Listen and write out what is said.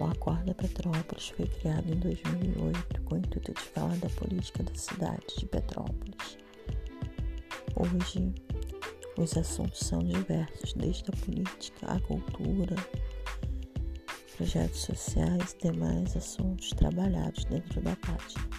O Acorda Petrópolis foi criado em 2008 com o intuito de falar da política da cidade de Petrópolis. Hoje, os assuntos são diversos, desde a política à cultura, projetos sociais e demais assuntos trabalhados dentro da página.